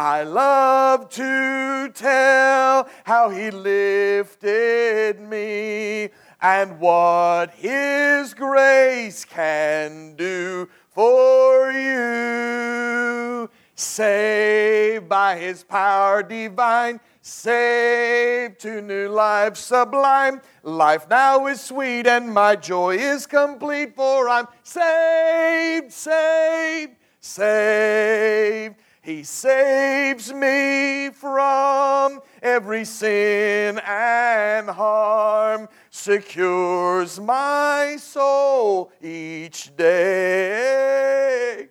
I love to tell how he lifted me and what his grace can do for you. Saved by his power divine, saved to new life sublime. Life now is sweet and my joy is complete, for I'm saved, saved, saved. He saves me from every sin and harm, secures my soul each day.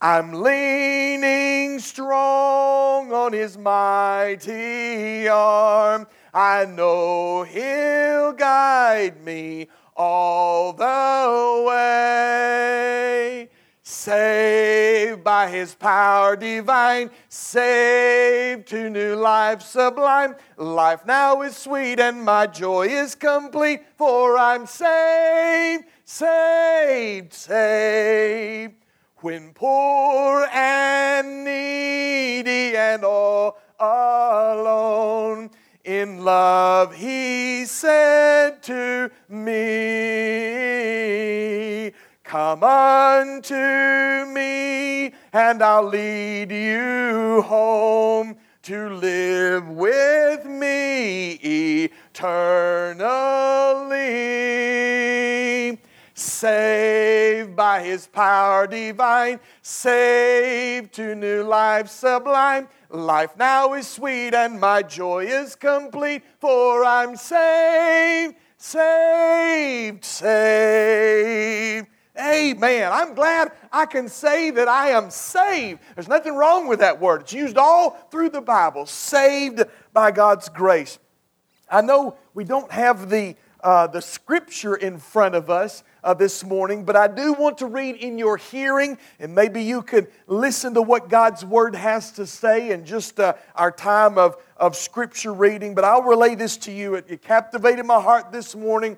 I'm leaning strong on His mighty arm. I know He'll guide me all the way. Saved by His power divine, saved to new life sublime. Life now is sweet and my joy is complete, for I'm saved, saved, saved. When poor and needy and all alone, in love he said to me, Come unto me, and I'll lead you home to live with me eternally saved by his power divine, saved to new life sublime. Life now is sweet and my joy is complete, for I'm saved, saved, saved. Amen. I'm glad I can say that I am saved. There's nothing wrong with that word. It's used all through the Bible, saved by God's grace. I know we don't have the, uh, the scripture in front of us, uh, this morning, but I do want to read in your hearing, and maybe you could listen to what God's Word has to say in just uh, our time of, of Scripture reading. But I'll relay this to you. It, it captivated my heart this morning.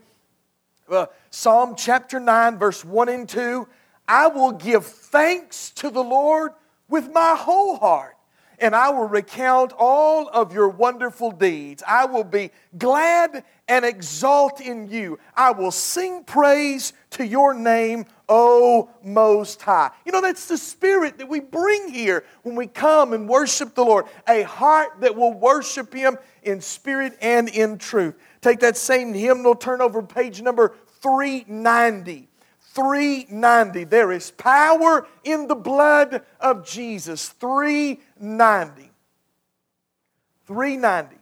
Uh, Psalm chapter 9, verse 1 and 2. I will give thanks to the Lord with my whole heart and I will recount all of your wonderful deeds. I will be glad and exalt in you. I will sing praise to your name, O Most High. You know, that's the spirit that we bring here when we come and worship the Lord a heart that will worship Him in spirit and in truth. Take that same hymnal, turn over page number 390. 390. There is power in the blood of Jesus. 390. 390.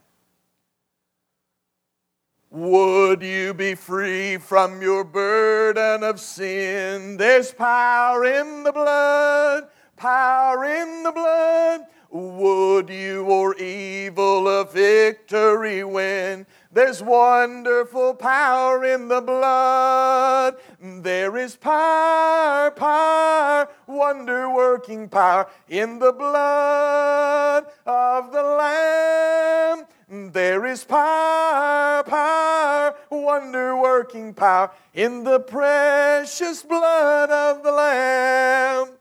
Would you be free from your burden of sin? There's power in the blood, power in the blood. Would you or evil a victory win? There's wonderful power in the blood. There is power, power, wonder working power in the blood of the Lamb. There is power, power, wonder working power in the precious blood of the Lamb.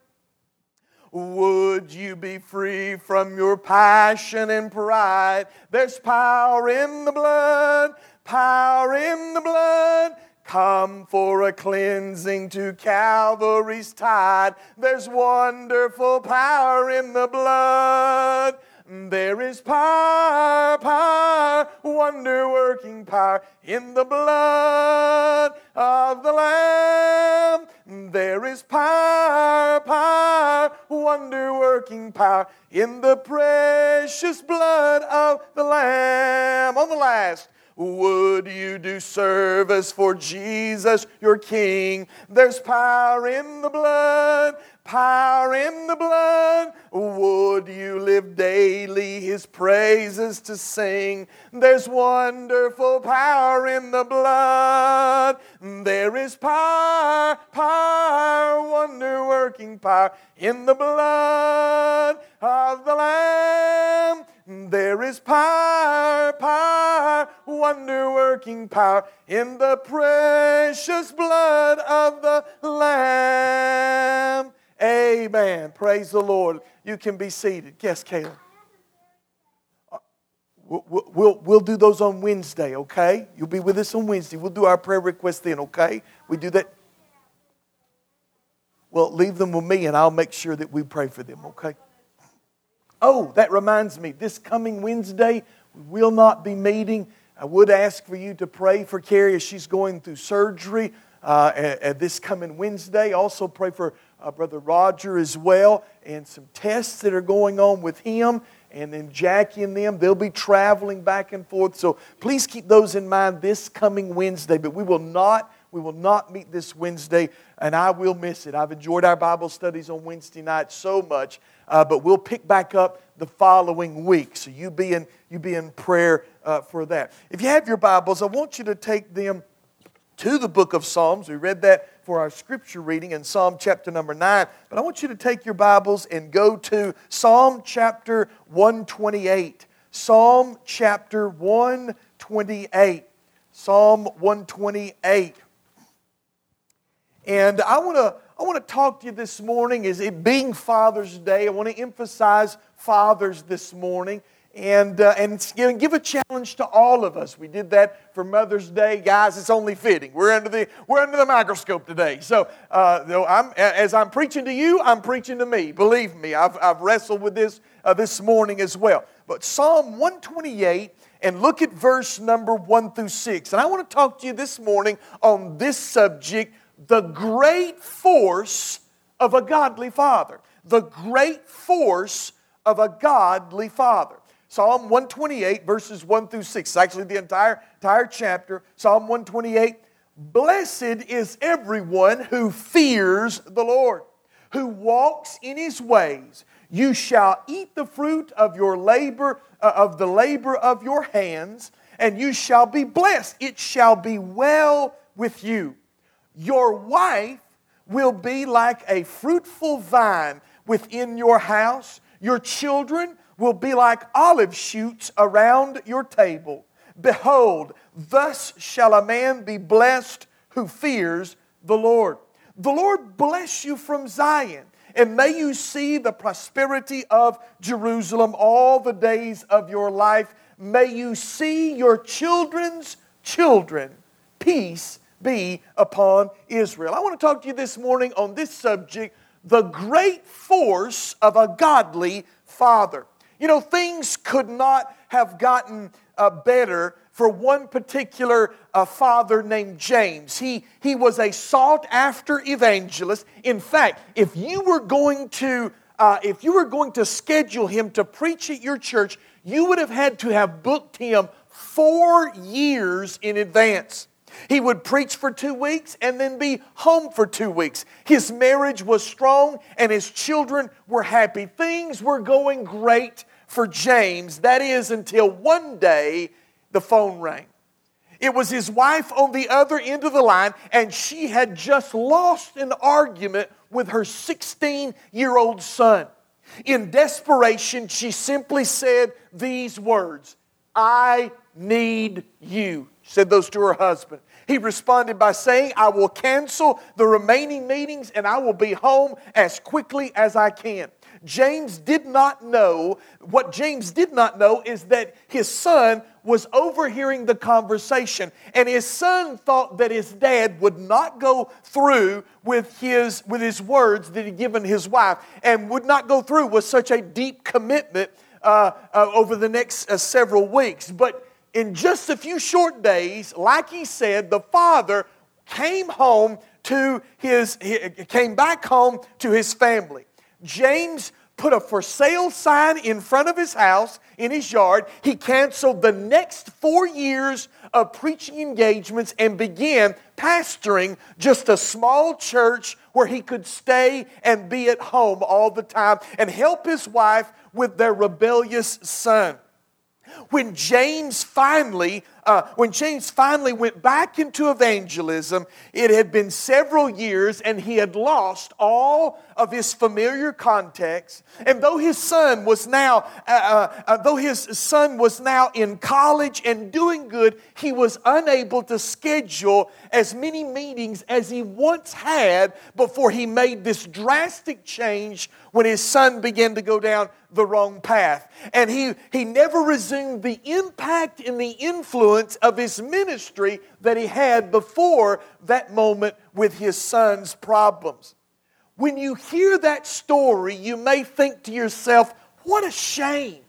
Would you be free from your passion and pride? There's power in the blood, power in the blood. Come for a cleansing to Calvary's tide. There's wonderful power in the blood. There is power, power, wonder working power in the blood of the Lamb. There is power, power, wonder working power in the precious blood of the Lamb. On the last, would you do service for Jesus, your King? There's power in the blood, power in the blood. Live daily his praises to sing? There's wonderful power in the blood. There is power, power, wonder working power in the blood of the Lamb. There is power, power, wonder working power in the precious blood of the Lamb. Amen. Praise the Lord. You can be seated. Yes, Caleb. Uh, we'll, we'll, we'll do those on Wednesday, okay? You'll be with us on Wednesday. We'll do our prayer requests then, okay? We do that. Well, leave them with me and I'll make sure that we pray for them, okay? Oh, that reminds me, this coming Wednesday, we will not be meeting. I would ask for you to pray for Carrie as she's going through surgery uh, at, at this coming Wednesday. Also, pray for uh, Brother Roger as well, and some tests that are going on with him, and then Jackie and them. They'll be traveling back and forth. So please keep those in mind this coming Wednesday. But we will not. We will not meet this Wednesday, and I will miss it. I've enjoyed our Bible studies on Wednesday night so much, uh, but we'll pick back up the following week. So you be in, you be in prayer uh, for that. If you have your Bibles, I want you to take them to the book of Psalms. We read that for our scripture reading in Psalm chapter number 9. But I want you to take your Bibles and go to Psalm chapter 128. Psalm chapter 128. Psalm 128. And I want to I want to talk to you this morning is it being Father's Day. I want to emphasize fathers this morning and, uh, and give a challenge to all of us. We did that for Mother's Day. Guys, it's only fitting. We're under the, we're under the microscope today. So uh, I'm, as I'm preaching to you, I'm preaching to me. Believe me, I've, I've wrestled with this uh, this morning as well. But Psalm 128, and look at verse number 1 through 6. And I want to talk to you this morning on this subject the great force of a godly father. The great force of a godly father. Psalm 128, verses 1 through 6. It's actually the entire, entire chapter. Psalm 128. Blessed is everyone who fears the Lord, who walks in his ways. You shall eat the fruit of your labor, uh, of the labor of your hands, and you shall be blessed. It shall be well with you. Your wife will be like a fruitful vine within your house. Your children will be like olive shoots around your table. Behold, thus shall a man be blessed who fears the Lord. The Lord bless you from Zion, and may you see the prosperity of Jerusalem all the days of your life. May you see your children's children. Peace be upon Israel. I want to talk to you this morning on this subject the great force of a godly father. You know, things could not have gotten uh, better for one particular uh, father named James. He, he was a sought after evangelist. In fact, if you were going to uh, if you were going to schedule him to preach at your church, you would have had to have booked him four years in advance. He would preach for two weeks and then be home for two weeks. His marriage was strong and his children were happy. Things were going great for James. That is until one day the phone rang. It was his wife on the other end of the line, and she had just lost an argument with her 16 year old son. In desperation, she simply said these words I need you. Said those to her husband. He responded by saying, I will cancel the remaining meetings and I will be home as quickly as I can. James did not know, what James did not know is that his son was overhearing the conversation. And his son thought that his dad would not go through with his, with his words that he'd given his wife and would not go through with such a deep commitment uh, uh, over the next uh, several weeks. But in just a few short days, like he said, the father came home to his, came back home to his family. James put a for sale sign in front of his house, in his yard. He canceled the next four years of preaching engagements and began pastoring just a small church where he could stay and be at home all the time and help his wife with their rebellious son. When James finally uh, when James finally went back into evangelism, it had been several years and he had lost all of his familiar context. And though his son was now, uh, uh, uh, though his son was now in college and doing good, he was unable to schedule as many meetings as he once had before he made this drastic change when his son began to go down the wrong path. And he, he never resumed the impact and the influence of his ministry that he had before that moment with his son's problems. When you hear that story, you may think to yourself, what a shame.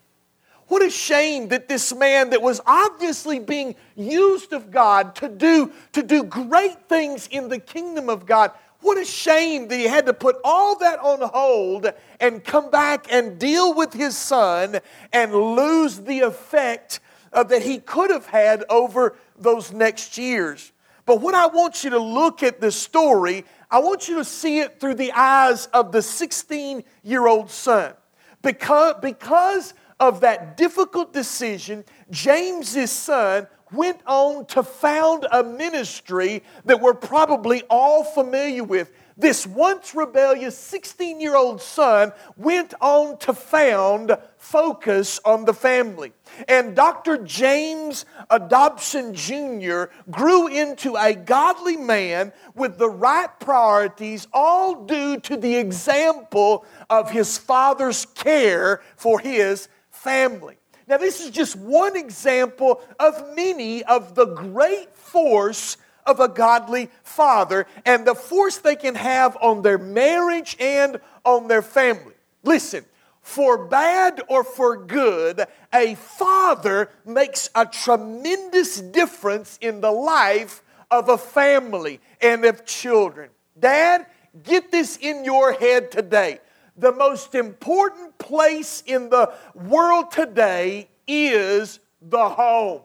What a shame that this man that was obviously being used of God to do, to do great things in the kingdom of God, what a shame that he had to put all that on hold and come back and deal with his son and lose the effect uh, that he could have had over those next years. But what I want you to look at this story I want you to see it through the eyes of the 16 year old son. Because, because of that difficult decision, James's son went on to found a ministry that we're probably all familiar with. This once rebellious 16 year old son went on to found Focus on the Family. And Dr. James Dobson Jr. grew into a godly man with the right priorities, all due to the example of his father's care for his family. Now, this is just one example of many of the great force of a godly father and the force they can have on their marriage and on their family. Listen, for bad or for good, a father makes a tremendous difference in the life of a family and of children. Dad, get this in your head today. The most important place in the world today is the home.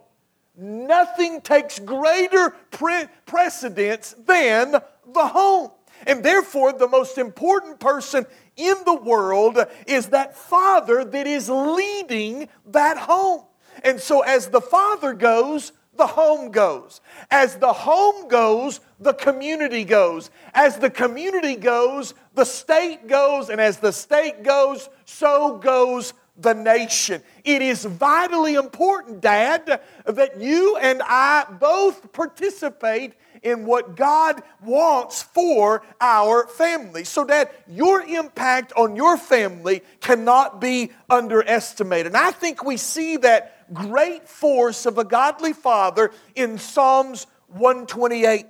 Nothing takes greater pre- precedence than the home. And therefore, the most important person in the world is that father that is leading that home. And so, as the father goes, the home goes. As the home goes, the community goes. As the community goes, the state goes. And as the state goes, so goes the nation. It is vitally important, Dad, that you and I both participate in what God wants for our family. So Dad, your impact on your family cannot be underestimated. And I think we see that great force of a godly father in Psalms 128.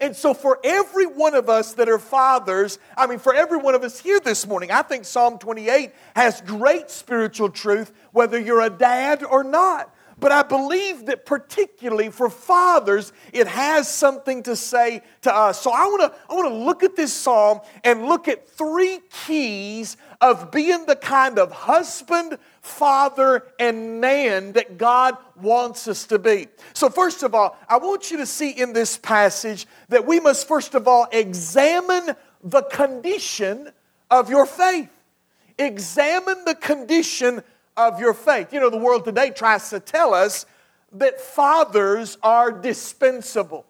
And so, for every one of us that are fathers, I mean, for every one of us here this morning, I think Psalm 28 has great spiritual truth, whether you're a dad or not. But I believe that particularly for fathers, it has something to say to us. So I want to I want to look at this psalm and look at three keys of being the kind of husband, father, and man that God wants us to be. So first of all, I want you to see in this passage that we must first of all examine the condition of your faith. Examine the condition of your faith. You know, the world today tries to tell us that fathers are dispensable,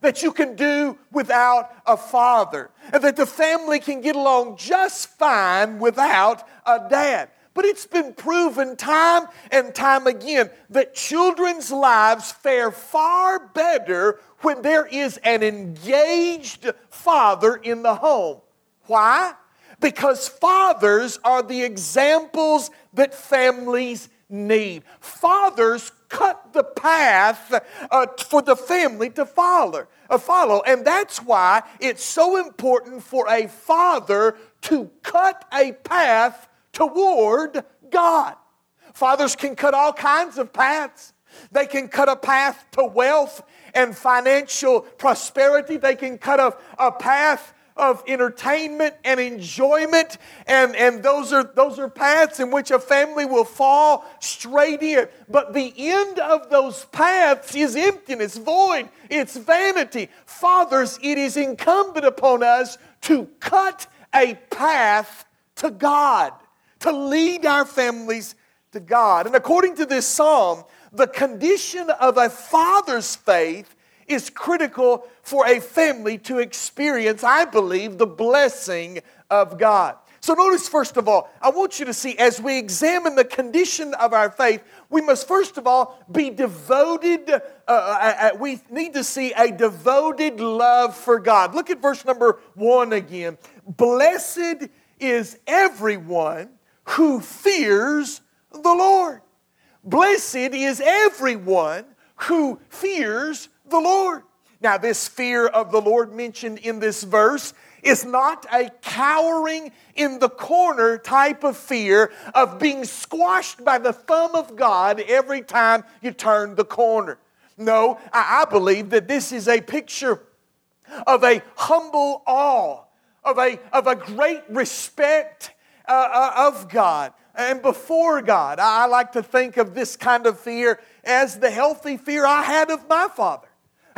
that you can do without a father, and that the family can get along just fine without a dad. But it's been proven time and time again that children's lives fare far better when there is an engaged father in the home. Why? Because fathers are the examples that families need. Fathers cut the path uh, for the family to follow, uh, follow. And that's why it's so important for a father to cut a path toward God. Fathers can cut all kinds of paths. They can cut a path to wealth and financial prosperity. They can cut a, a path of entertainment and enjoyment, and, and those, are, those are paths in which a family will fall straight in. But the end of those paths is emptiness, void, it's vanity. Fathers, it is incumbent upon us to cut a path to God, to lead our families to God. And according to this psalm, the condition of a father's faith is critical for a family to experience, I believe, the blessing of God. So, notice first of all, I want you to see as we examine the condition of our faith, we must first of all be devoted. Uh, uh, uh, we need to see a devoted love for God. Look at verse number one again. Blessed is everyone who fears the Lord. Blessed is everyone who fears the Lord. Now, this fear of the Lord mentioned in this verse is not a cowering in the corner type of fear of being squashed by the thumb of God every time you turn the corner. No, I believe that this is a picture of a humble awe, of a, of a great respect uh, uh of God and before God. I like to think of this kind of fear as the healthy fear I had of my father.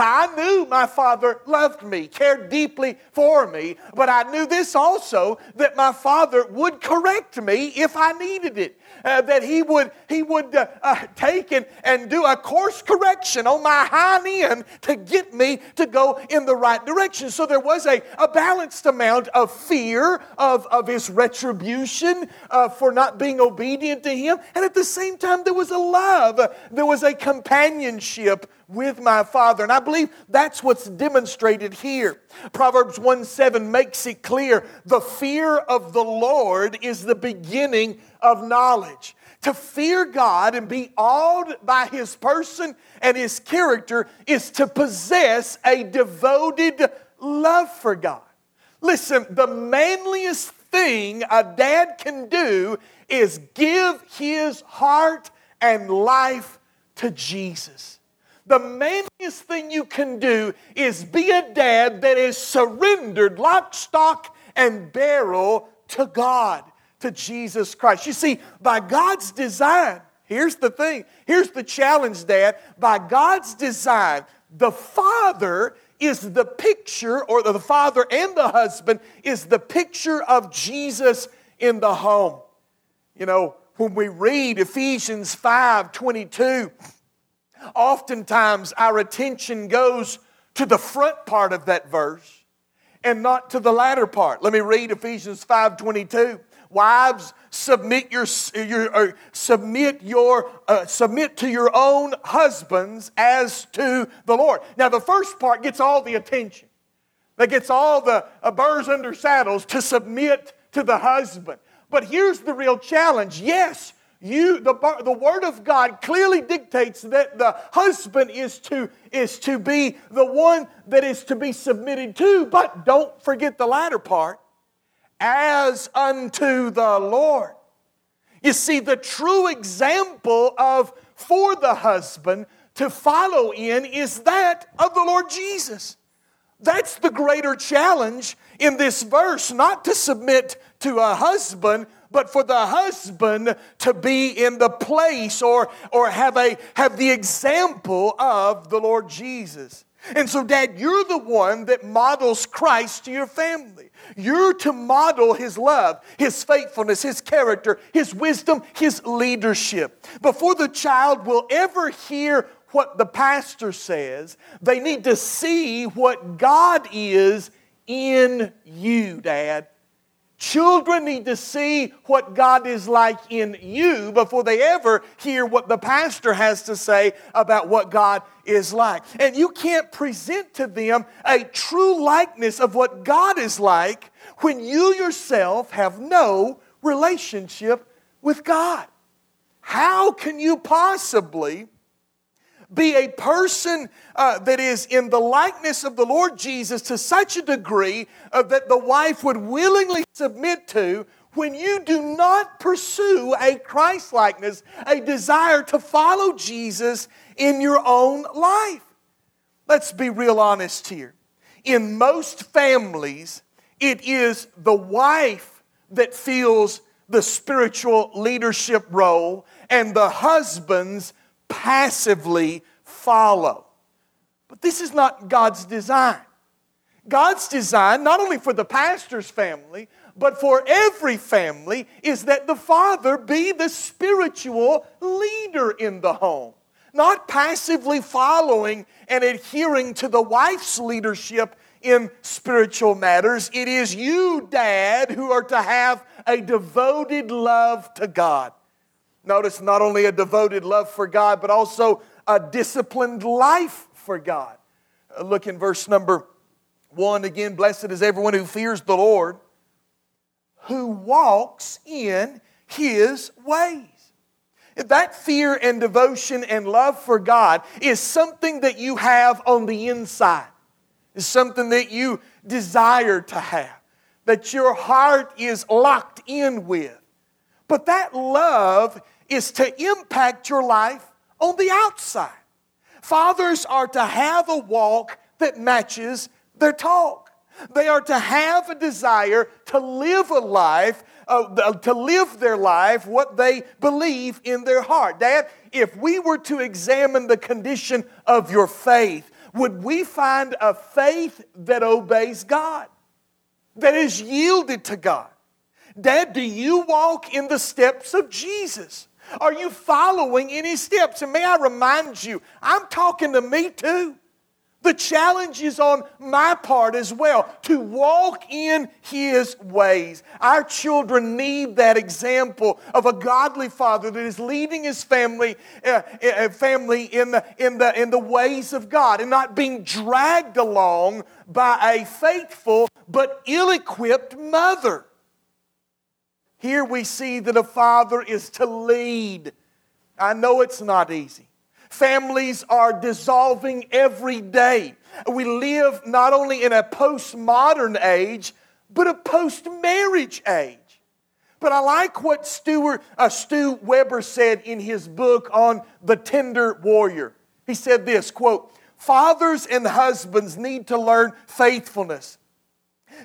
I knew my father loved me, cared deeply for me, but I knew this also that my father would correct me if I needed it. Uh, that he would, he would uh, uh, take and, and do a course correction on my hind end to get me to go in the right direction. So there was a, a balanced amount of fear of, of his retribution uh, for not being obedient to him. And at the same time, there was a love, there was a companionship with my Father. And I believe that's what's demonstrated here. Proverbs 1 7 makes it clear the fear of the Lord is the beginning of knowledge. To fear God and be awed by His person and His character is to possess a devoted love for God. Listen, the manliest thing a dad can do is give his heart and life to Jesus. The manliest thing you can do is be a dad that is surrendered lock, stock, and barrel to God, to Jesus Christ. You see, by God's design, here's the thing, here's the challenge, Dad. By God's design, the father is the picture, or the father and the husband is the picture of Jesus in the home. You know, when we read Ephesians 5 22, Oftentimes, our attention goes to the front part of that verse and not to the latter part. Let me read Ephesians 5:22. Wives, submit your, your submit your uh, submit to your own husbands as to the Lord. Now, the first part gets all the attention. That gets all the uh, burrs under saddles to submit to the husband. But here's the real challenge. Yes, you the, the word of god clearly dictates that the husband is to is to be the one that is to be submitted to. But don't forget the latter part. As unto the lord. You see the true example of for the husband to follow in is that of the lord jesus. That's the greater challenge in this verse not to submit to a husband but for the husband to be in the place or, or have, a, have the example of the Lord Jesus. And so, Dad, you're the one that models Christ to your family. You're to model His love, His faithfulness, His character, His wisdom, His leadership. Before the child will ever hear what the pastor says, they need to see what God is in you, Dad. Children need to see what God is like in you before they ever hear what the pastor has to say about what God is like. And you can't present to them a true likeness of what God is like when you yourself have no relationship with God. How can you possibly be a person uh, that is in the likeness of the Lord Jesus to such a degree uh, that the wife would willingly submit to when you do not pursue a Christ likeness, a desire to follow Jesus in your own life. Let's be real honest here. In most families, it is the wife that feels the spiritual leadership role, and the husbands passively follow. But this is not God's design. God's design, not only for the pastor's family, but for every family is that the father be the spiritual leader in the home, not passively following and adhering to the wife's leadership in spiritual matters. It is you, dad, who are to have a devoted love to God. Notice not only a devoted love for God, but also a disciplined life for God. Uh, look in verse number one again. Blessed is everyone who fears the Lord, who walks in his ways. That fear and devotion and love for God is something that you have on the inside, is something that you desire to have, that your heart is locked in with. But that love is to impact your life on the outside. Fathers are to have a walk that matches their talk. They are to have a desire to live a life, uh, to live their life what they believe in their heart. Dad, if we were to examine the condition of your faith, would we find a faith that obeys God, that is yielded to God? Dad, do you walk in the steps of Jesus? Are you following in his steps? And may I remind you, I'm talking to me too. The challenge is on my part as well to walk in His ways. Our children need that example of a godly father that is leading his family, uh, uh, family in, the, in, the, in the ways of God and not being dragged along by a faithful but ill equipped mother. Here we see that a father is to lead. I know it's not easy. Families are dissolving every day. We live not only in a postmodern age, but a post marriage age. But I like what Stuart, uh, Stu Weber said in his book on the tender warrior. He said this quote, Fathers and husbands need to learn faithfulness.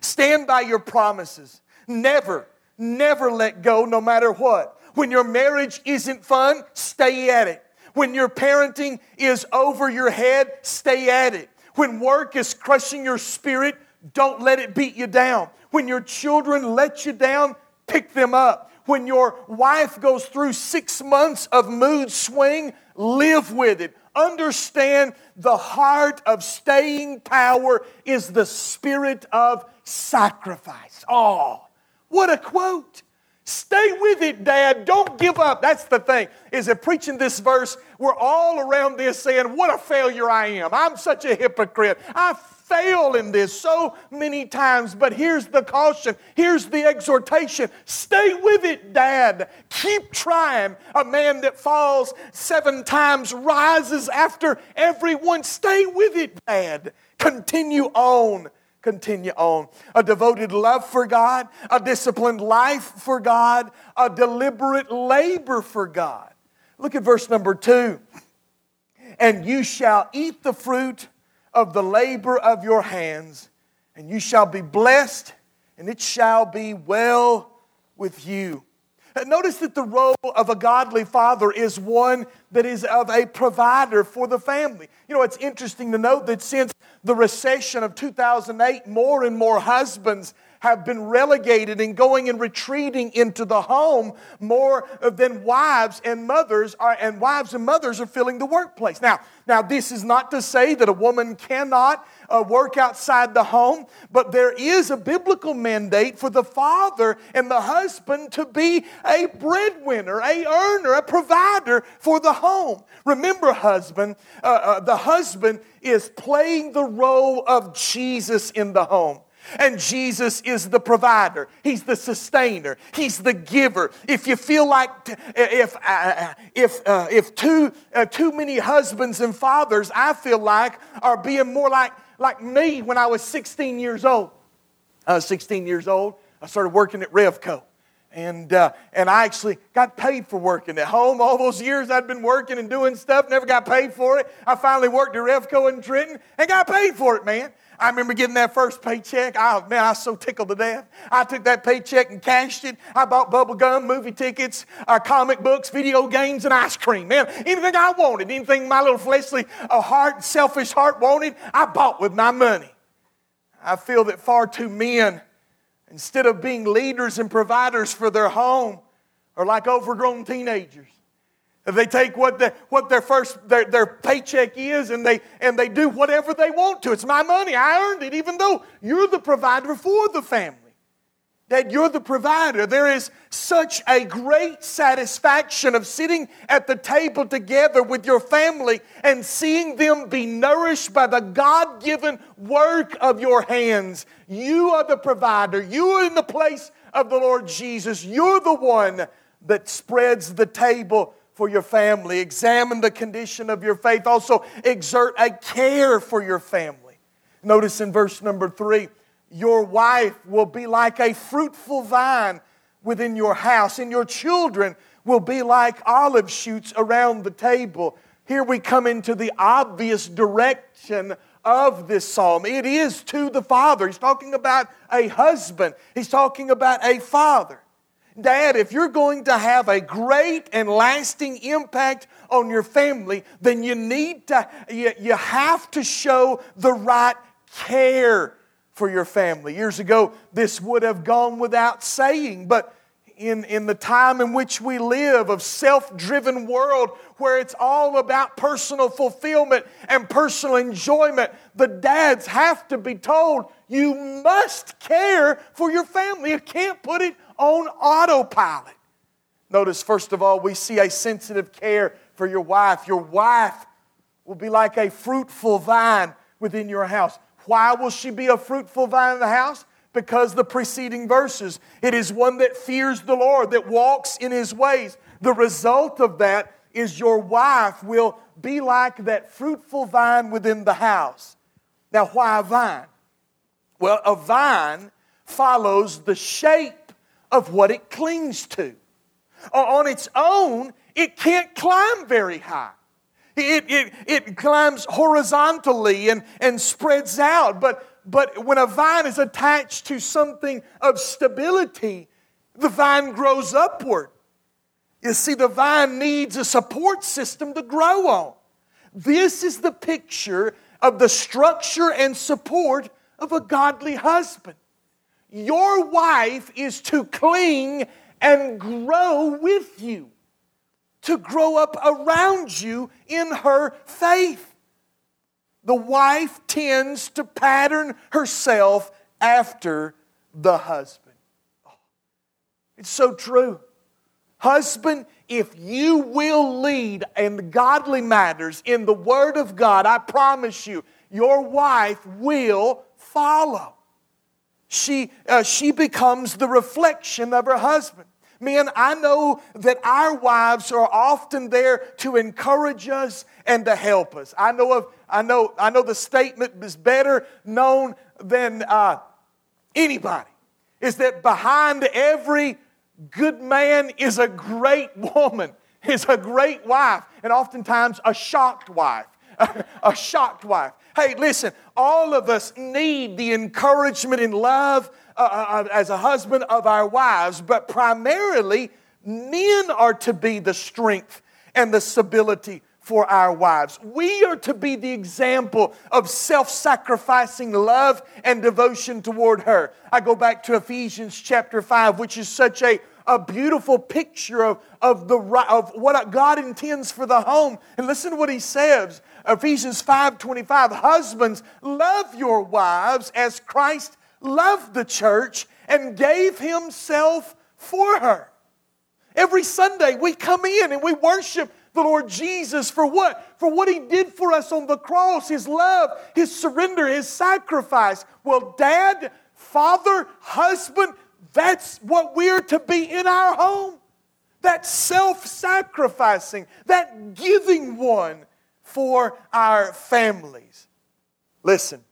Stand by your promises. Never, never let go, no matter what. When your marriage isn't fun, stay at it. When your parenting is over your head, stay at it. When work is crushing your spirit, don't let it beat you down. When your children let you down, pick them up. When your wife goes through six months of mood swing, live with it. Understand the heart of staying power is the spirit of sacrifice. Oh, what a quote. Stay with it, Dad. Don't give up. That's the thing. Is that preaching this verse, we're all around this saying, What a failure I am. I'm such a hypocrite. I fail in this so many times. But here's the caution, here's the exhortation stay with it, Dad. Keep trying. A man that falls seven times rises after everyone. Stay with it, Dad. Continue on continue on. A devoted love for God, a disciplined life for God, a deliberate labor for God. Look at verse number two. And you shall eat the fruit of the labor of your hands, and you shall be blessed, and it shall be well with you. Notice that the role of a godly father is one that is of a provider for the family. You know, it's interesting to note that since the recession of 2008, more and more husbands have been relegated and going and retreating into the home more than wives and mothers are and wives and mothers are filling the workplace. Now, now this is not to say that a woman cannot uh, work outside the home, but there is a biblical mandate for the father and the husband to be a breadwinner, a earner, a provider for the home. Remember, husband, uh, uh, the husband is playing the role of Jesus in the home. And Jesus is the provider. He's the sustainer. He's the giver. If you feel like if uh, uh, if uh, if too uh, too many husbands and fathers, I feel like are being more like like me when I was 16 years old. I was 16 years old. I started working at Revco. And, uh, and I actually got paid for working at home. All those years I'd been working and doing stuff, never got paid for it. I finally worked at Revco in Trenton and got paid for it, man. I remember getting that first paycheck. I, man, I was so tickled to death. I took that paycheck and cashed it. I bought bubble gum, movie tickets, uh, comic books, video games, and ice cream. Man, anything I wanted, anything my little fleshly uh, heart, selfish heart wanted, I bought with my money. I feel that far too men instead of being leaders and providers for their home, are like overgrown teenagers. They take what, the, what their first their, their paycheck is and they and they do whatever they want to. It's my money. I earned it, even though you're the provider for the family. That you're the provider. There is such a great satisfaction of sitting at the table together with your family and seeing them be nourished by the God given work of your hands. You are the provider. You are in the place of the Lord Jesus. You're the one that spreads the table for your family. Examine the condition of your faith. Also, exert a care for your family. Notice in verse number three, your wife will be like a fruitful vine within your house, and your children will be like olive shoots around the table. Here we come into the obvious direction of this psalm. It is to the father. He's talking about a husband, he's talking about a father. Dad, if you're going to have a great and lasting impact on your family, then you need to, you, you have to show the right care for your family. Years ago, this would have gone without saying, but in, in the time in which we live of self-driven world where it's all about personal fulfillment and personal enjoyment the dads have to be told you must care for your family you can't put it on autopilot. Notice, first of all, we see a sensitive care for your wife. Your wife will be like a fruitful vine within your house. Why will she be a fruitful vine in the house? Because the preceding verses. It is one that fears the Lord, that walks in his ways. The result of that is your wife will be like that fruitful vine within the house. Now, why a vine? Well, a vine follows the shape of what it clings to. On its own, it can't climb very high. It, it, it climbs horizontally and, and spreads out. But, but when a vine is attached to something of stability, the vine grows upward. You see, the vine needs a support system to grow on. This is the picture of the structure and support of a godly husband. Your wife is to cling and grow with you, to grow up around you in her faith. The wife tends to pattern herself after the husband. Oh, it's so true. Husband, if you will lead in godly matters in the Word of God, I promise you, your wife will follow she, uh, she becomes the reflection of her husband. Men, I know that our wives are often there to encourage us and to help us. I know of, I know, I know the statement is better known than uh, anybody. Is that behind every good man is a great woman, is a great wife, and oftentimes a shocked wife. a shocked wife. Hey, listen, all of us need the encouragement and love uh, uh, uh, as a husband of our wives, but primarily, men are to be the strength and the stability for our wives. We are to be the example of self sacrificing love and devotion toward her. I go back to Ephesians chapter 5, which is such a, a beautiful picture of, of, the, of what God intends for the home. And listen to what he says Ephesians 5:25, husbands, love your wives as Christ loved the church and gave himself for her. Every Sunday we come in and we worship the Lord Jesus for what? For what he did for us on the cross, his love, his surrender, his sacrifice. Well, dad, father, husband, that's what we're to be in our home. That self sacrificing, that giving one for our families. Listen,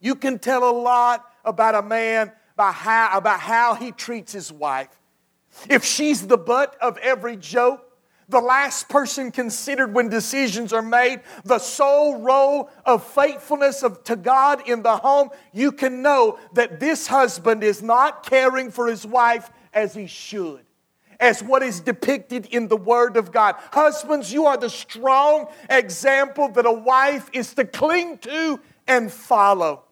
you can tell a lot about a man by how, about how he treats his wife. If she's the butt of every joke, the last person considered when decisions are made, the sole role of faithfulness of, to God in the home, you can know that this husband is not caring for his wife as he should as what is depicted in the Word of God. Husbands, you are the strong example that a wife is to cling to and follow.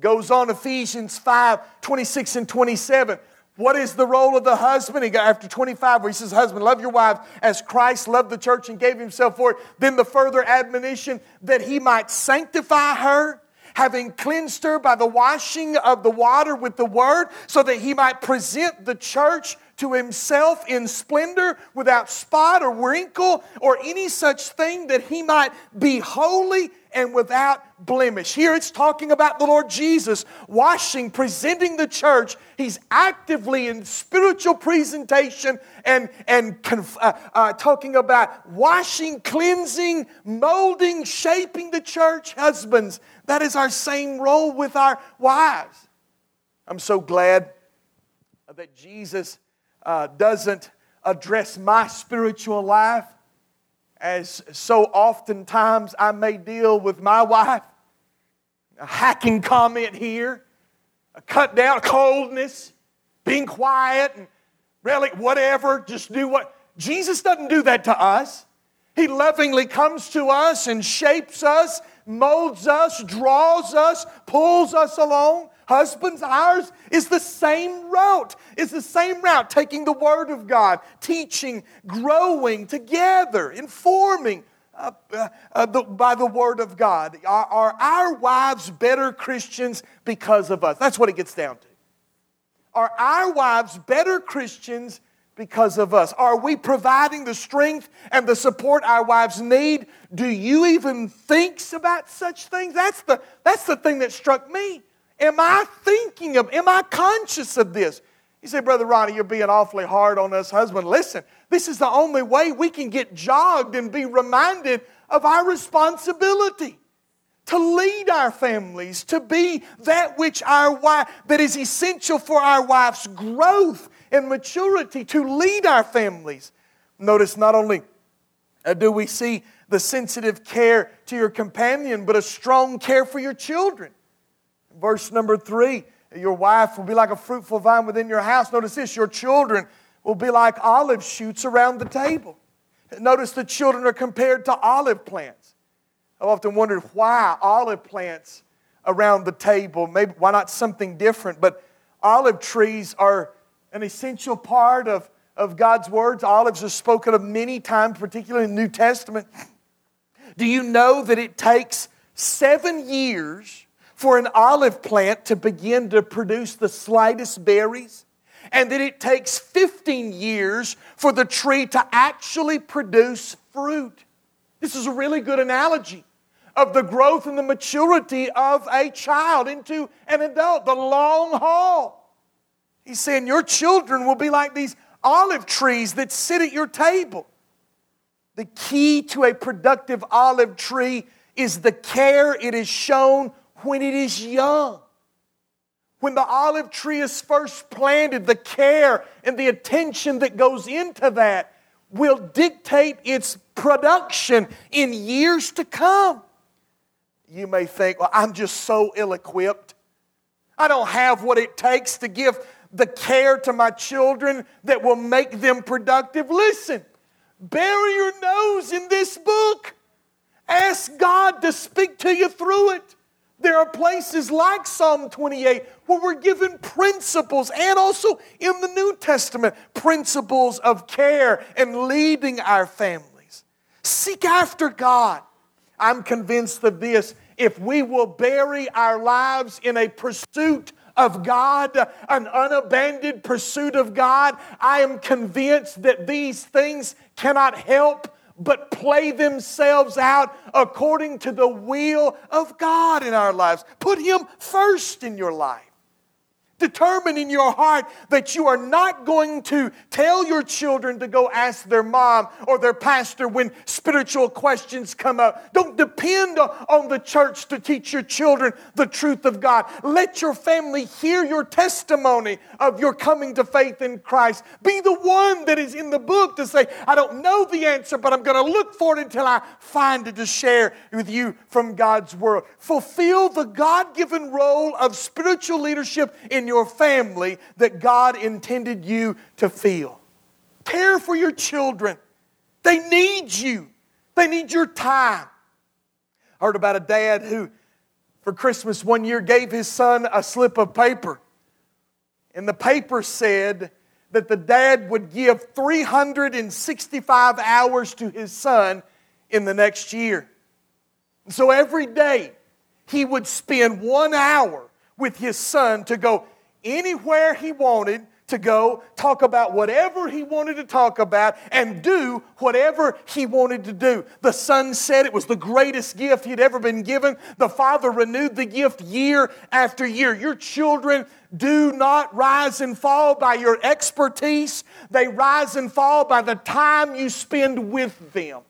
Goes on Ephesians 5 26 and 27. What is the role of the husband? He got after 25, where he says, Husband, love your wife as Christ loved the church and gave himself for it. Then the further admonition that he might sanctify her, having cleansed her by the washing of the water with the word, so that he might present the church to himself in splendor, without spot or wrinkle or any such thing, that he might be holy and without blemish. Here it's talking about the Lord Jesus washing, presenting the church. He's actively in spiritual presentation and, and conf- uh, uh, talking about washing, cleansing, molding, shaping the church. Husbands, that is our same role with our wives. I'm so glad that Jesus uh, doesn't address my spiritual life as so oftentimes I may deal with my wife. A hacking comment here, a cut down coldness, being quiet and really whatever, just do what. Jesus doesn't do that to us. He lovingly comes to us and shapes us, molds us, draws us, pulls us along. Husbands, ours is the same route. It's the same route, taking the Word of God, teaching, growing together, informing uh, uh, uh, the, by the Word of God. Are, are our wives better Christians because of us? That's what it gets down to. Are our wives better Christians because of us? Are we providing the strength and the support our wives need? Do you even think about such things? That's the, that's the thing that struck me. Am I thinking of, am I conscious of this? You say, Brother Ronnie, you're being awfully hard on us, husband. Listen, this is the only way we can get jogged and be reminded of our responsibility to lead our families, to be that which our wife, that is essential for our wife's growth and maturity, to lead our families. Notice not only uh, do we see the sensitive care to your companion, but a strong care for your children. Verse number three your wife will be like a fruitful vine within your house. Notice this your children will be like olive shoots around the table. Notice the children are compared to olive plants. I've often wondered why olive plants around the table. Maybe why not something different? But olive trees are an essential part of, of God's words. Olives are spoken of many times, particularly in the New Testament. Do you know that it takes seven years for an olive plant to begin to produce the slightest berries, and that it takes 15 years for the tree to actually produce fruit. This is a really good analogy of the growth and the maturity of a child into an adult, the long haul. He's saying your children will be like these olive trees that sit at your table. The key to a productive olive tree is the care it is shown when it is young. When the olive tree is first planted, the care and the attention that goes into that will dictate its production in years to come. You may think, well, I'm just so ill equipped. I don't have what it takes to give the care to my children that will make them productive. Listen, bury your nose in this book. Ask God to speak to you through it. There are places like Psalm 28 where we're given principles, and also in the New Testament, principles of care and leading our families. Seek after God. I'm convinced of this. If we will bury our lives in a pursuit of God, an unabandoned pursuit of God, I am convinced that these things cannot help but play themselves out according to the will of God in our lives. Put Him first in your life. Determine in your heart that you are not going to tell your children to go ask their mom or their pastor when spiritual questions come up. Don't depend on the church to teach your children the truth of God. Let your family hear your testimony of your coming to faith in Christ. Be the one that is in the book to say, I don't know the answer, but I'm going to look for it until I find it to share with you from God's Word. Fulfill the God given role of spiritual leadership in your family that God intended you to feel. Care for your children. They need you, they need your time. I heard about a dad who, for Christmas one year gave his son a slip of paper. And the paper said that the dad would give 365 hours to his son in the next year. So every day he would spend one hour with his son to go anywhere he wanted to go, talk about whatever he wanted to talk about, and do whatever he wanted to do. The son said it was the greatest gift he'd ever been given. The father renewed the gift year after year. Your children do not rise and fall by your expertise, they rise and fall by the time you spend with them.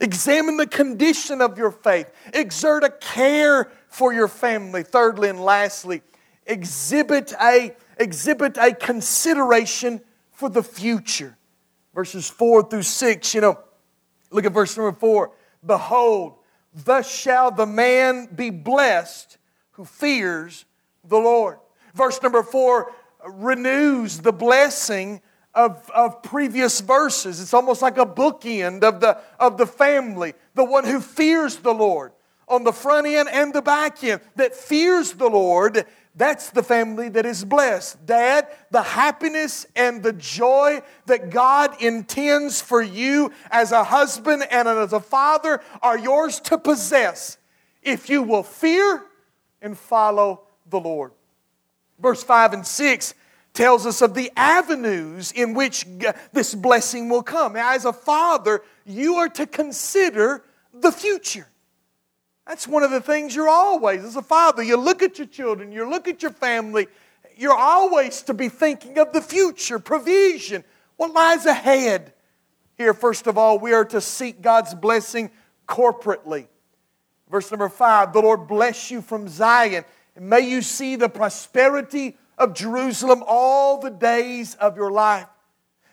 Examine the condition of your faith. Exert a care for your family. Thirdly and lastly, exhibit a exhibit a consideration for the future. Verses 4 through 6, you know, look at verse number 4. Behold, thus shall the man be blessed who fears the Lord. Verse number 4 renews the blessing of, of previous verses. It's almost like a bookend of the, of the family, the one who fears the Lord on the front end and the back end, that fears the Lord that's the family that is blessed. Dad, the happiness and the joy that God intends for you as a husband and as a father are yours to possess if you will fear and follow the Lord. Verse 5 and 6 tells us of the avenues in which this blessing will come. As a father, you are to consider the future. That's one of the things you're always, as a father, you look at your children, you look at your family, you're always to be thinking of the future, provision, what lies ahead. Here, first of all, we are to seek God's blessing corporately. Verse number five the Lord bless you from Zion, and may you see the prosperity of Jerusalem all the days of your life.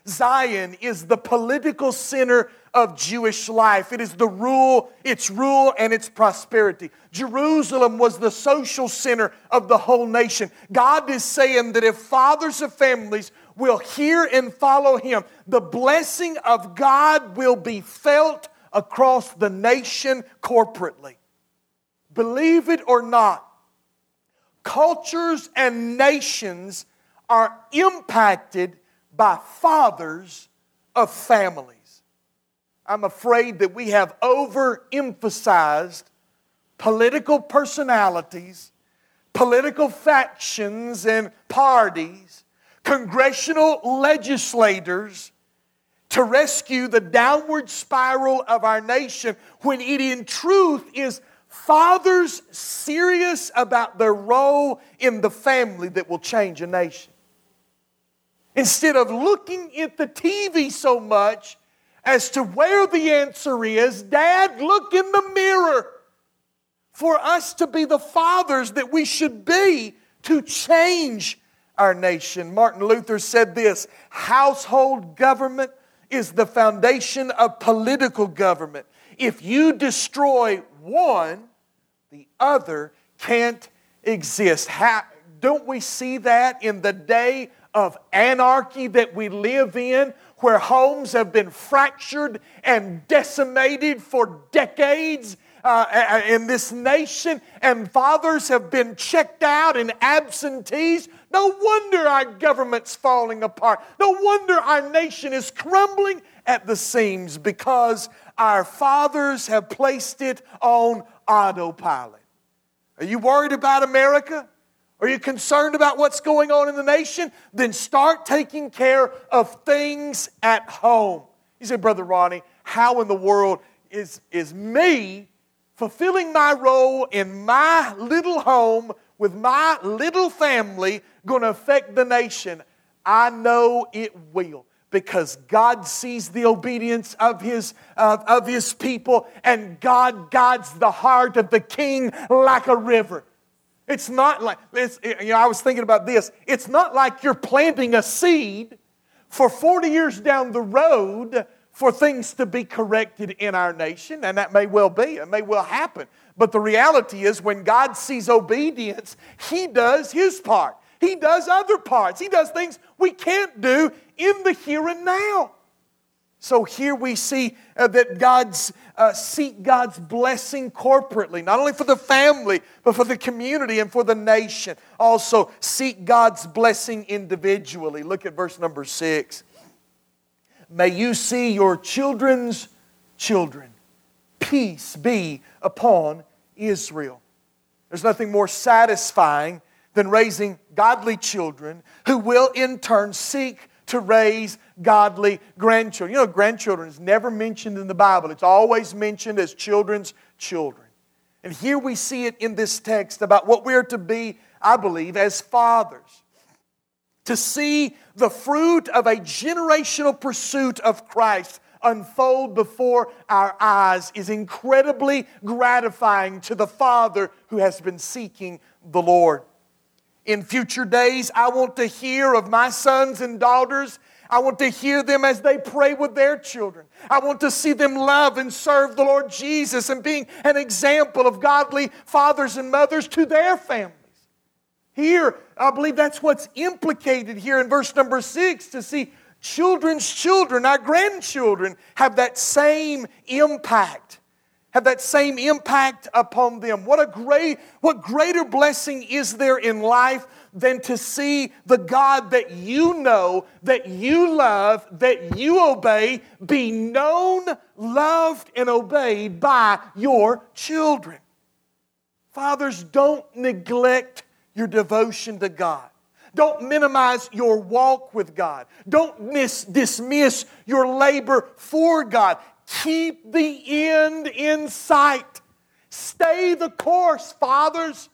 Zion is the political center of Jewish life. It is the rule, its rule, and its prosperity. Jerusalem was the social center of the whole nation. God is saying that if fathers of families will hear and follow Him, the blessing of God will be felt across the nation corporately. Believe it or not, cultures and nations are impacted by fathers of families. I'm afraid that we have overemphasized political personalities, political factions and parties, congressional legislators to rescue the downward spiral of our nation when it in truth is fathers serious about their role in the family that will change a nation. Instead of looking at the TV so much as to where the answer is, Dad, look in the mirror for us to be the fathers that we should be to change our nation. Martin Luther said this household government is the foundation of political government. If you destroy one, the other can't exist. How, don't we see that in the day of anarchy that we live in, where homes have been fractured and decimated for decades uh, in this nation, and fathers have been checked out and absentees. No wonder our government's falling apart. No wonder our nation is crumbling at the seams because our fathers have placed it on autopilot. Are you worried about America? Are you concerned about what's going on in the nation? Then start taking care of things at home. You say, Brother Ronnie, how in the world is, is me fulfilling my role in my little home with my little family going to affect the nation? I know it will because God sees the obedience of his, uh, of his people and God guides the heart of the king like a river. It's not like, it's, you know, I was thinking about this. It's not like you're planting a seed for 40 years down the road for things to be corrected in our nation, and that may well be, it may well happen. But the reality is, when God sees obedience, He does His part. He does other parts. He does things we can't do in the here and now. So here we see uh, that God's uh, seek God's blessing corporately, not only for the family, but for the community and for the nation. Also, seek God's blessing individually. Look at verse number six. May you see your children's children. Peace be upon Israel. There's nothing more satisfying than raising godly children who will in turn seek to raise godly grandchildren. You know, grandchildren is never mentioned in the Bible, it's always mentioned as children's children. And here we see it in this text about what we are to be, I believe, as fathers. To see the fruit of a generational pursuit of Christ unfold before our eyes is incredibly gratifying to the father who has been seeking the Lord. In future days, I want to hear of my sons and daughters. I want to hear them as they pray with their children. I want to see them love and serve the Lord Jesus and being an example of godly fathers and mothers to their families. Here, I believe that's what's implicated here in verse number six to see children's children, our grandchildren, have that same impact have that same impact upon them. What a great, what greater blessing is there in life than to see the God that you know, that you love, that you obey, be known, loved, and obeyed by your children. Fathers, don't neglect your devotion to God. Don't minimize your walk with God. Don't miss, dismiss your labor for God. Keep the end in sight. Stay the course, fathers.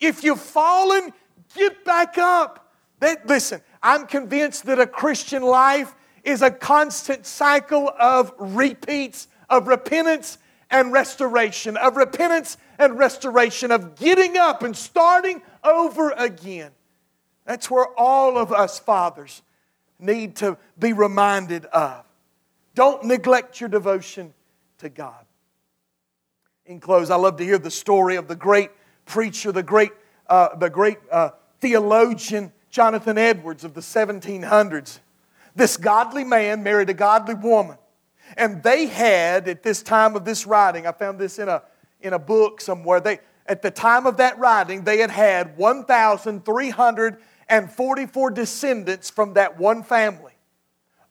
If you've fallen, get back up. That, listen, I'm convinced that a Christian life is a constant cycle of repeats, of repentance and restoration, of repentance and restoration, of getting up and starting over again. That's where all of us fathers need to be reminded of. Don't neglect your devotion to God. In close, I love to hear the story of the great preacher, the great, uh, the great uh, theologian Jonathan Edwards of the 1700s. This godly man married a godly woman. And they had, at this time of this writing, I found this in a, in a book somewhere, they, at the time of that writing, they had had 1,344 descendants from that one family.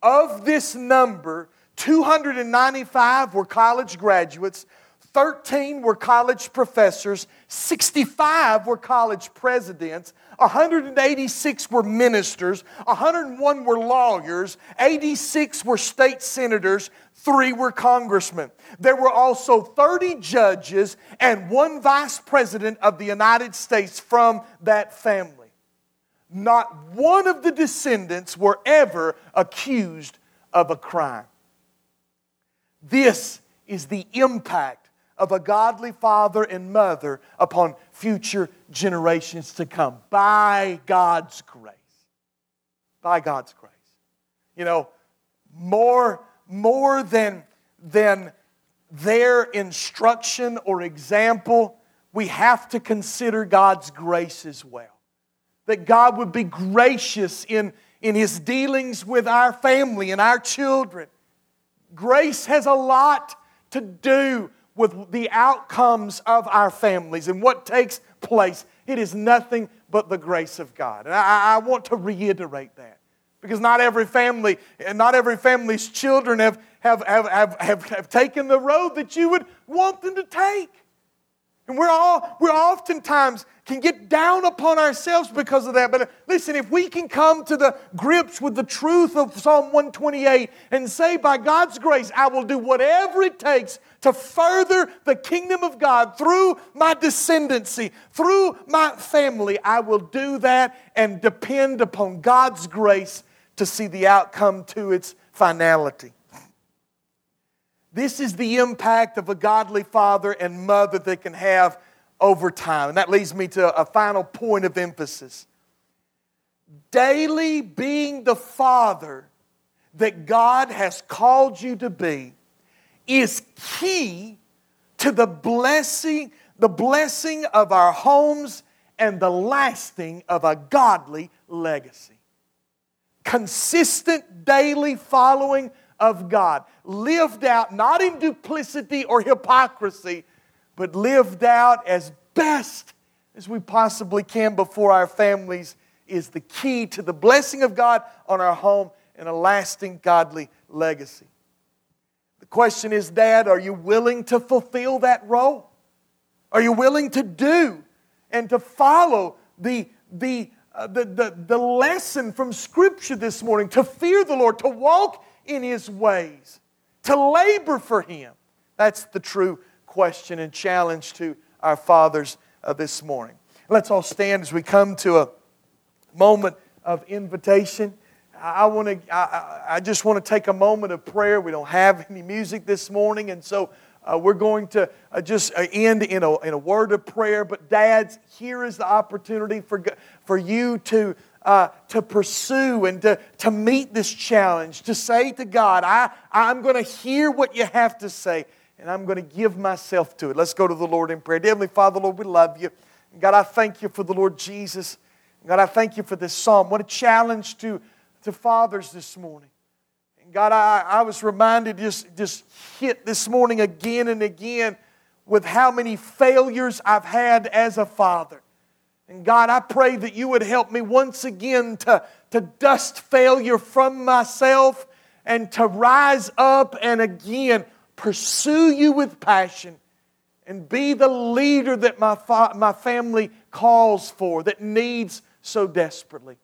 Of this number, 295 were college graduates, 13 were college professors, 65 were college presidents, 186 were ministers, 101 were lawyers, 86 were state senators, 3 were congressmen. There were also 30 judges and one vice president of the United States from that family. Not one of the descendants were ever accused of a crime. This is the impact of a godly father and mother upon future generations to come by God's grace. By God's grace. You know, more, more than, than their instruction or example, we have to consider God's grace as well. That God would be gracious in, in His dealings with our family and our children Grace has a lot to do with the outcomes of our families and what takes place. It is nothing but the grace of God. And I, I want to reiterate that. Because not every family, and not every family's children have, have, have, have, have, have taken the road that you would want them to take. And we're all, we're oftentimes can get down upon ourselves because of that. But uh, listen, if we can come to the grips with the truth of Psalm 128 and say, by God's grace, I will do whatever it takes to further the kingdom of God through my descendancy, through my family, I will do that and depend upon God's grace to see the outcome to its finality. This is the impact of a godly father and mother that can have over time. And that leads me to a final point of emphasis. Daily being the father that God has called you to be is key to the blessing, the blessing of our homes and the lasting of a godly legacy. Consistent daily following of God, lived out not in duplicity or hypocrisy, but lived out as best as we possibly can before our families is the key to the blessing of God on our home and a lasting godly legacy. The question is, Dad, are you willing to fulfill that role? Are you willing to do and to follow the, the, uh, the, the, the lesson from Scripture this morning to fear the Lord, to walk in His ways, to labor for Him? That's the true question and challenge to our fathers uh, this morning. Let's all stand as we come to a moment of invitation. I, want to. I, I just want to take a moment of prayer. We don't have any music this morning, and so uh, we're going to uh, just uh, end in a, in a word of prayer. But, dads, here is the opportunity for, for you to, uh, to pursue and to, to meet this challenge, to say to God, I, I'm going to hear what you have to say, and I'm going to give myself to it. Let's go to the Lord in prayer. Heavenly Father, Lord, we love you. God, I thank you for the Lord Jesus. God, I thank you for this psalm. What a challenge to, to fathers this morning. And God, I, I was reminded, just, just hit this morning again and again with how many failures I've had as a father. And God, I pray that you would help me once again to, to dust failure from myself and to rise up and again pursue you with passion and be the leader that my, fa- my family calls for, that needs so desperately.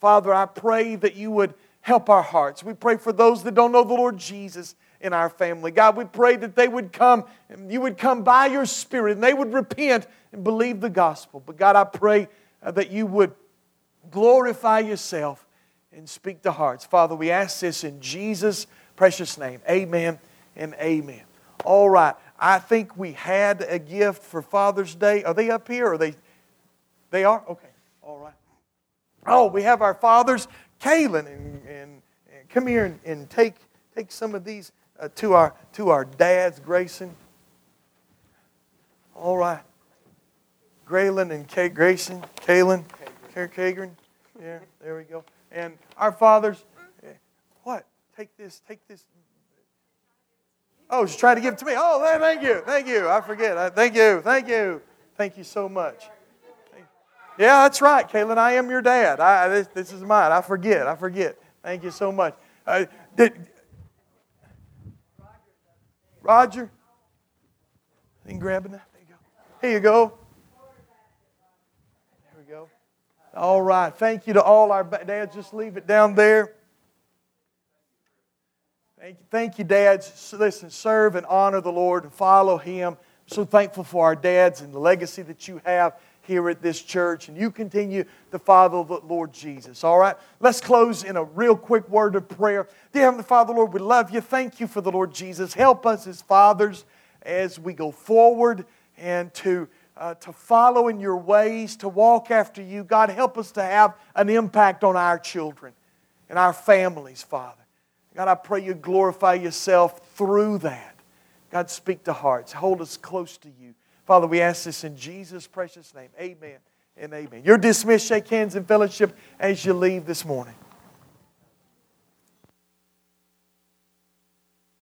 Father, I pray that you would help our hearts. We pray for those that don't know the Lord Jesus in our family. God, we pray that they would come, and you would come by your Spirit, and they would repent and believe the gospel. But God, I pray uh, that you would glorify yourself and speak to hearts. Father, we ask this in Jesus' precious name. Amen and amen. All right. I think we had a gift for Father's Day. Are they up here? Are they? They are? Okay. All right. Oh, we have our fathers. Kaylin, and, and, and come here and, and, take, take some of these uh, to, our, to our dads, Grayson. All right. Graylin and Kay, Grayson, Kaylin, Kagren. Yeah, there we go. And our fathers, eh, what? Take this, take this. Oh, she's trying to give it to me. Oh, thank you, thank you. I forget. Thank you, thank you, thank you so much. Yeah, that's right, Caitlin. I am your dad. I, this, this is mine. I forget. I forget. Thank you so much. Uh, did, Roger? You grabbing that? There you go. Here you go. There we go. All right. Thank you to all our dads. Just leave it down there. Thank you, dads. Listen, serve and honor the Lord and follow Him. I'm so thankful for our dads and the legacy that you have here at this church, and you continue to follow the Lord Jesus. All right? Let's close in a real quick word of prayer. Dear Heavenly Father, Lord, we love you. Thank you for the Lord Jesus. Help us as fathers as we go forward and to, uh, to follow in your ways, to walk after you. God, help us to have an impact on our children and our families, Father. God, I pray you glorify yourself through that. God, speak to hearts. Hold us close to you. Father, we ask this in Jesus' precious name. Amen and amen. You're dismissed. Shake hands in fellowship as you leave this morning.